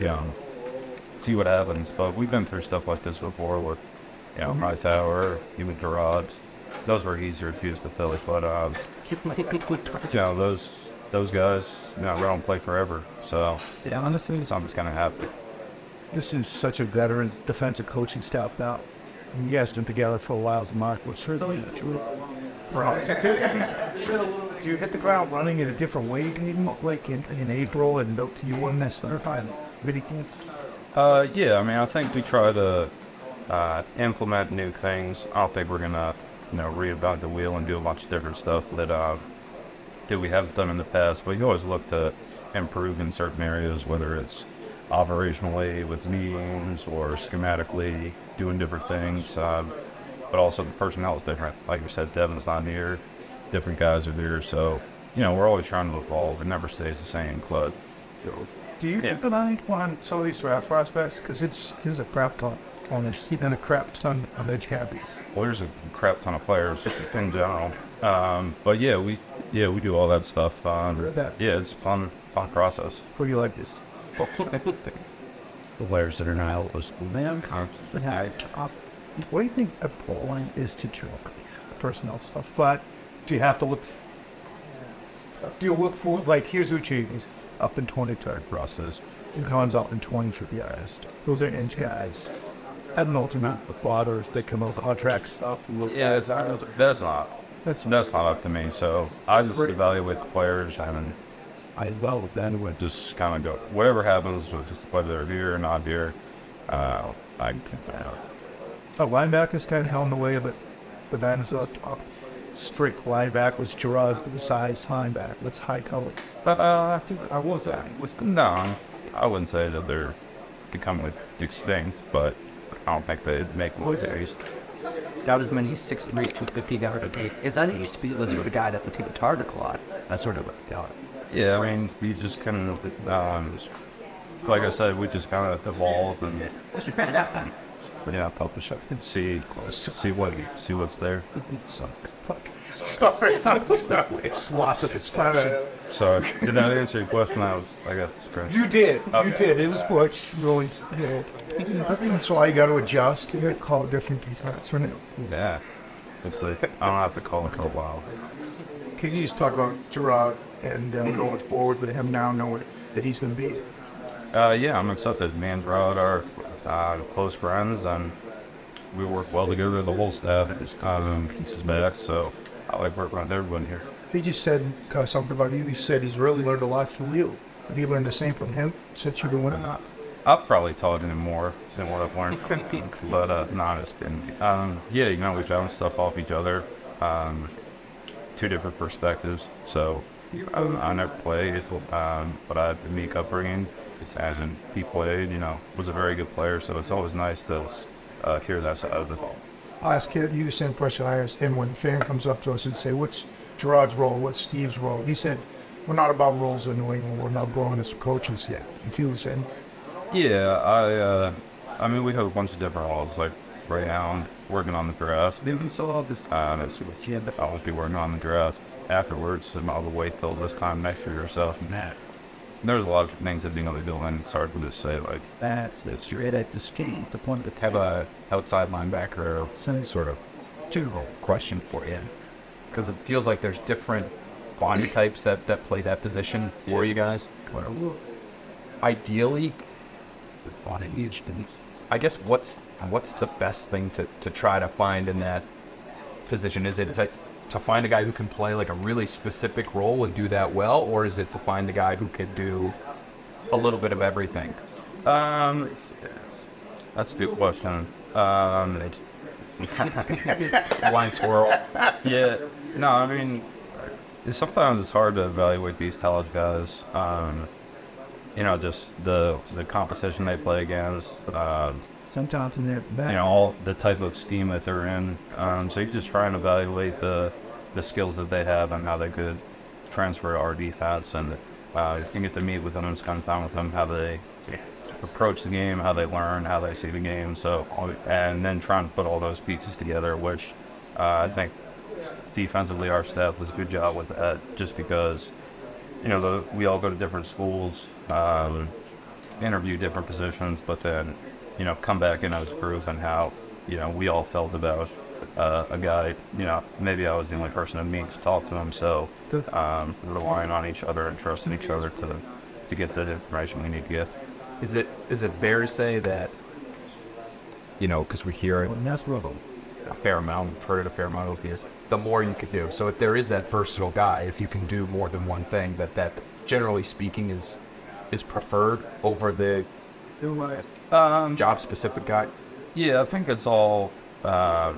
Yeah. See what happens. But we've been through stuff like this before with, you know, Hightower, even Jerod's. Those were easier to fuse the Phillies, but um, you know, those those guys, you know, they don't play forever. So Yeah, honestly, something's gonna happen. this is such a veteran defensive coaching staff now. You guys been together for a while, so Mark. What's certainly the truth. Do you hit the ground running in a different way, Hayden? Like in, in April and up to you won this time? Really think Uh, yeah, I mean, I think we try to uh, implement new things. I don't think we're gonna, you know, reinvent the wheel and do a bunch of different stuff that uh, that we haven't done in the past. But you always look to improve in certain areas, whether it's operationally with meetings or schematically doing different things. Um, but also the personnel is different. Like you said, Devin's not here. Different guys are there, so you know we're always trying to evolve. It never stays the same. But Do you Yeah. keep an eye on some of these draft prospects? Because it's there's a crap ton on this, and a crap ton of edge cabbies. Well, there's a crap ton of players in general. Um, but yeah, we yeah we do all that stuff. Um, that. yeah, it's a fun fun process. What do you like this? The players that are now was man. What do you think a line is to choke? Personnel stuff. But do you have to look? Do you look for like here's Uche? He's up in twenty third process. And Khan's out in twenty for the highest. Those are inch guys. I don't know if not the plotters They come out with contract stuff. and look- Yeah, it's, that's not That's that's not up to me. So I just evaluate the players and I well then to just kind of go whatever happens, just whether they're here or not here. Uh, I uh, A linebacker's kind of held in the way of it. The Niners are top. Straight linebackers, Jerod, the size linebacker. That's high cover. But uh, I think I was that. Was no, I wouldn't say that they're becoming extinct, but I don't think they'd make militaries. Doubtesman, he's 6'3", 250 guy to take. Is that used to be was a guy that would take a target a lot? That's sort of what doubt. Yeah, I mean, we just kind of, um, like I said, we just kind of evolved and yeah, publish it and see, see what, see what's there. So, Sorry, I'm sorry. It's lost at this so did that answer your question? I was, I got distracted. You did. You did. It was Butch. Really. Yeah. I think that's why you got to adjust. You got to call it different defense, right? Yeah, it's like I don't have to call it a while. Can you just talk about Jerod and uh, going forward with him now, knowing that he's going to be? Uh, yeah, I'm accepted. Me and Rod are uh, close friends, and we work well together. The whole staff um, pieces back, so I like working with everyone here. He just said uh, something about you. He said he's really learned a lot from you. Have you learned the same from him since you've been with him? I've probably taught him more than what I've learned, but uh, not as been. Um, yeah, you know, we bounce stuff off each other. Um, two different perspectives. So um, I never played, um, but I have unique upbringing. As in, he played, you know, was a very good player. So it's always nice to uh, hear that side of it. I'll ask you the same question I asked him when a fan comes up to us and say, what's Jerod's role? What's Steve's role? He said, we're not about roles in New England. We're not growing as coaches yet. You feel the same? Yeah, I, uh, I mean, we have a bunch of different roles. Like right now, I'm working on the draft. Then we still have this. Uh, that's what you I won't be working on the draft afterwards, and all the way till this time next year or so. And that. There's a lot of things that you know they're doing. It's hard to just say like. That's that's you're at the scheme. The point to have a outside linebacker some sort of general question for you. because it feels like there's different body types that, that play that position for you guys. Ideally, it to I guess what's what's the best thing to, to try to find in that position? Is it to, to find a guy who can play like a really specific role and do that well, or is it to find a guy who could do a little bit of everything? Um, it's, it's, that's a good question. Um, Blind squirrel. yeah, no, I mean, sometimes it's hard to evaluate these college guys. Um, you know, just the the competition they play against. Uh, Sometimes in their back. you know, all the type of scheme that they're in. Um, so you just try and evaluate the the skills that they have and how they could transfer our defense, and uh, you can get to meet with them and spend time with them, how they approach the game, how they learn, how they see the game. So, and then trying to put all those pieces together, which uh, I think defensively our staff does a good job with that, just because you know the, we all go to different schools. Um, interview different positions, but then, you know, come back in those grooves and how, you know, we all felt about uh, a guy. You know, maybe I was the only person in meet to talk to him, so um, relying on each other and trusting each other to to get the information we need to get. Is it is it fair to say that you know because we hear it And that's rubble. a fair amount, we've heard it a fair amount over the years. The more you can do. So if there is that versatile guy, if you can do more than one thing, that that generally speaking is is preferred over the Um, job specific guy. Yeah, I think it's all. Uh,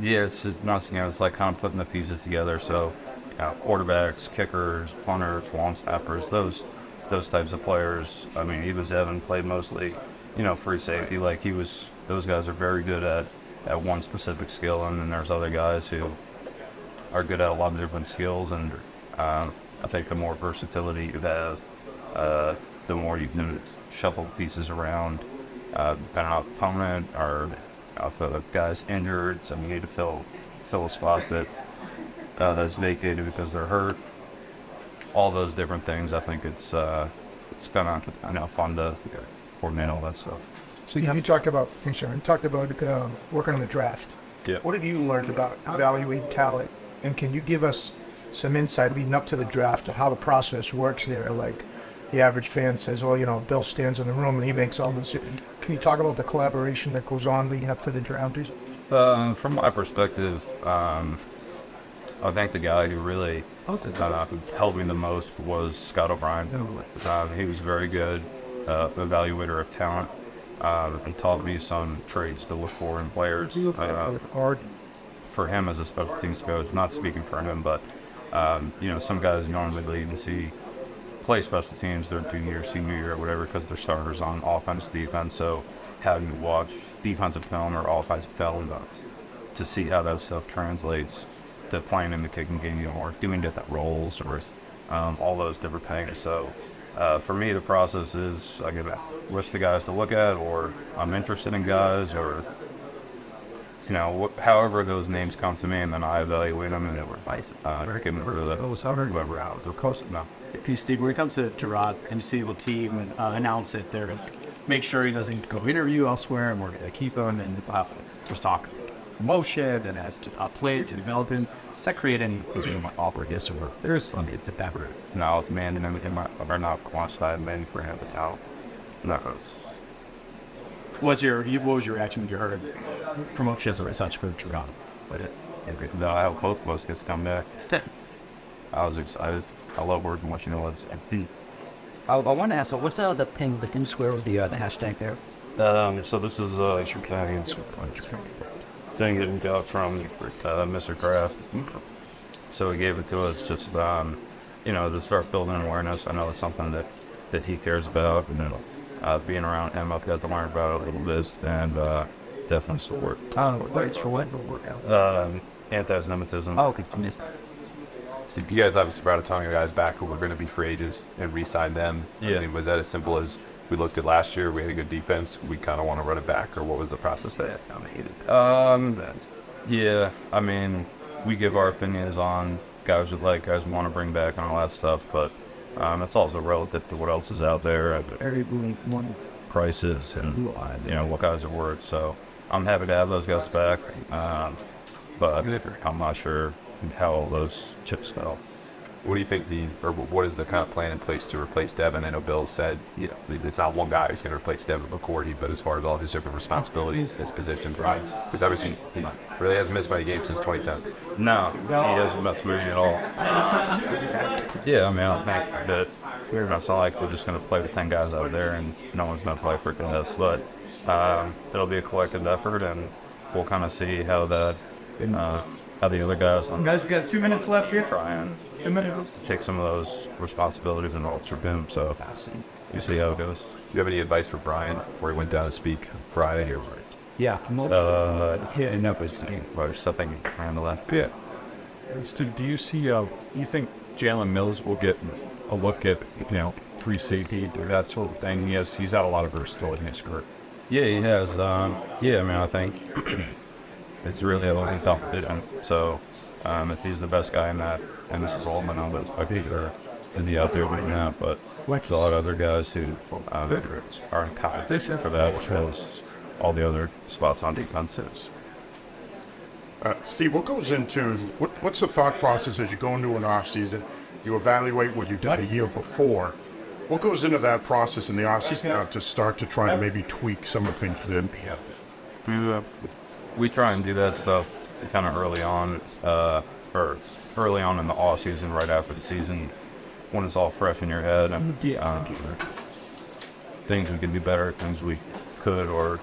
yeah, it's not you know, it's like kind of putting the pieces together. So, you know, quarterbacks, kickers, punters, long snappers, those those types of players. I mean, was Evan played mostly, you know, free safety. Like he was. Those guys are very good at at one specific skill, and then there's other guys who are good at a lot of different skills. And um, I think the more versatility you have, uh, the more you can shuffle pieces around, uh, depending on opponent or if the guy's injured, so you need to fill fill a spot that uh, that's vacated because they're hurt. All those different things. I think it's uh, it's kind of you know fun to coordinate all that stuff. So you, you talked about, thanks, Sharon, you talked about uh, working on the draft. Yeah. What have you learned about evaluating talent? And can you give us some insight leading up to the draft of how the process works there? Like the average fan says, "Well, you know, Bill stands in the room and he makes all this. Can you talk about the collaboration that goes on leading up to the draft? Um, from my perspective, um, I think the guy who really uh, who helped me the most was Scott O'Brien. Um, he was very good uh, evaluator of talent. Uh, he taught me some traits to look for in players. Uh, Hard. for him as a special teams coach, not speaking for him, but um, you know, some guys normally lead and see play special teams their junior year, senior year, or whatever, because they're starters on offense, defense. So having to watch defensive film or offensive film to, see how that stuff translates to playing in the kicking game you know, or doing different roles or um, all those different things. So uh, for me, the process is I get a list of guys to look at, or I'm interested in guys, or you know, wh- however those names come to me, and then I evaluate them and then advice. Uh, give them to the whoever out the coast. No. Hey, Steve, when it comes to Jerod and you see the team and uh, announce it, they're going to make sure he doesn't go interview elsewhere and we're going to keep him and uh, just talk promotion and as to uh, play to develop him, does that create any awkwardness or there's I mean, it's a word. Now, it's man, and my or not quantified man for him, but now, no. What's your you- what was your reaction when you heard promotions or such for Jerod? But it, it, No, I hope both of us gets come back. I was excited. I love working with you know what's I, I want to ask, so what's uh, the thing, the thing square with the uh, the hashtag there? Um, so this is uh, Canadians thing that we got from uh, Mr. Kraft. So he gave it to us just, um, you know, to start building awareness. I know it's something that, that he cares about, and uh, being around him, I've got to learn about it a little bit, and uh, definitely support. Oh, words for what? Um, anti-Semitism. Oh, okay. I missed- So you guys obviously brought a ton of guys back who were going to be free agents and re-signed them. Yeah. I mean, was that as simple as we looked at last year? We had a good defense. We kind of want to run it back, or what was the process there? Um, yeah, I mean, we give our opinions on guys we like, guys we want to bring back, and all that stuff, but um, it's also relative to what else is out there, Everyone. prices, and you know what guys are worth. So I'm happy to have those guys back, um, but I'm not sure how all those chips fell. What do you think the, or what is the kind of plan in place to replace Devin? I know Bill said, you know, it's not one guy who's going to replace Devin McCourty, but as far as all his different responsibilities, his position, right? Because obviously he really hasn't missed many game since 2010. No, he doesn't mess with me at all. Yeah, I mean, I don't think that it's not like we're just going to play with 10 guys out there and no one's going to play freaking us, but um, it'll be a collective effort and we'll kind of see how that, uh, how the other guys on Guys, we got two minutes left here. try and Two minutes. take some of those responsibilities and roles from him. So you see how it goes. Do you have any advice for Brian before he went down to speak Friday? Or Yeah. Uh, Yeah, no, but it's or something around the left. Yeah. Steve, do you see, uh, you think Jalen Mills will get a look at, you know, free safety, or that sort of thing? He has, he's had a lot of versatility in his career. Yeah, he has. Um, yeah, I mean, I think it's really a long competition. So um, if he's the best guy in that, and this is all my numbers, I think they're in the out there right now. But There's a lot of other guys who uh, are in competition for that, as well all the other spots on defenses. Uh, Steve, what goes into what, what's the thought process as you go into an off season? You evaluate what you did a year before. What goes into that process in the off season uh, to start to try to maybe tweak some of the things you did? We, try and do that stuff kind of early on, uh, or early on in the off season, right after the season, when it's all fresh in your head. And, uh, things we could do better, things we could or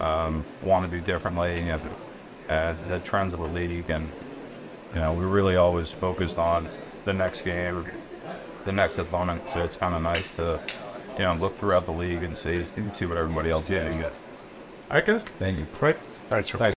um, want to do differently. You know, as the trends of the league, and you know, we're really always focused on the next game, the next opponent. So it's kind of nice to, you know, look throughout the league and see see what everybody else is doing. I guess. Thank you. Right. All right, sir. Thanks.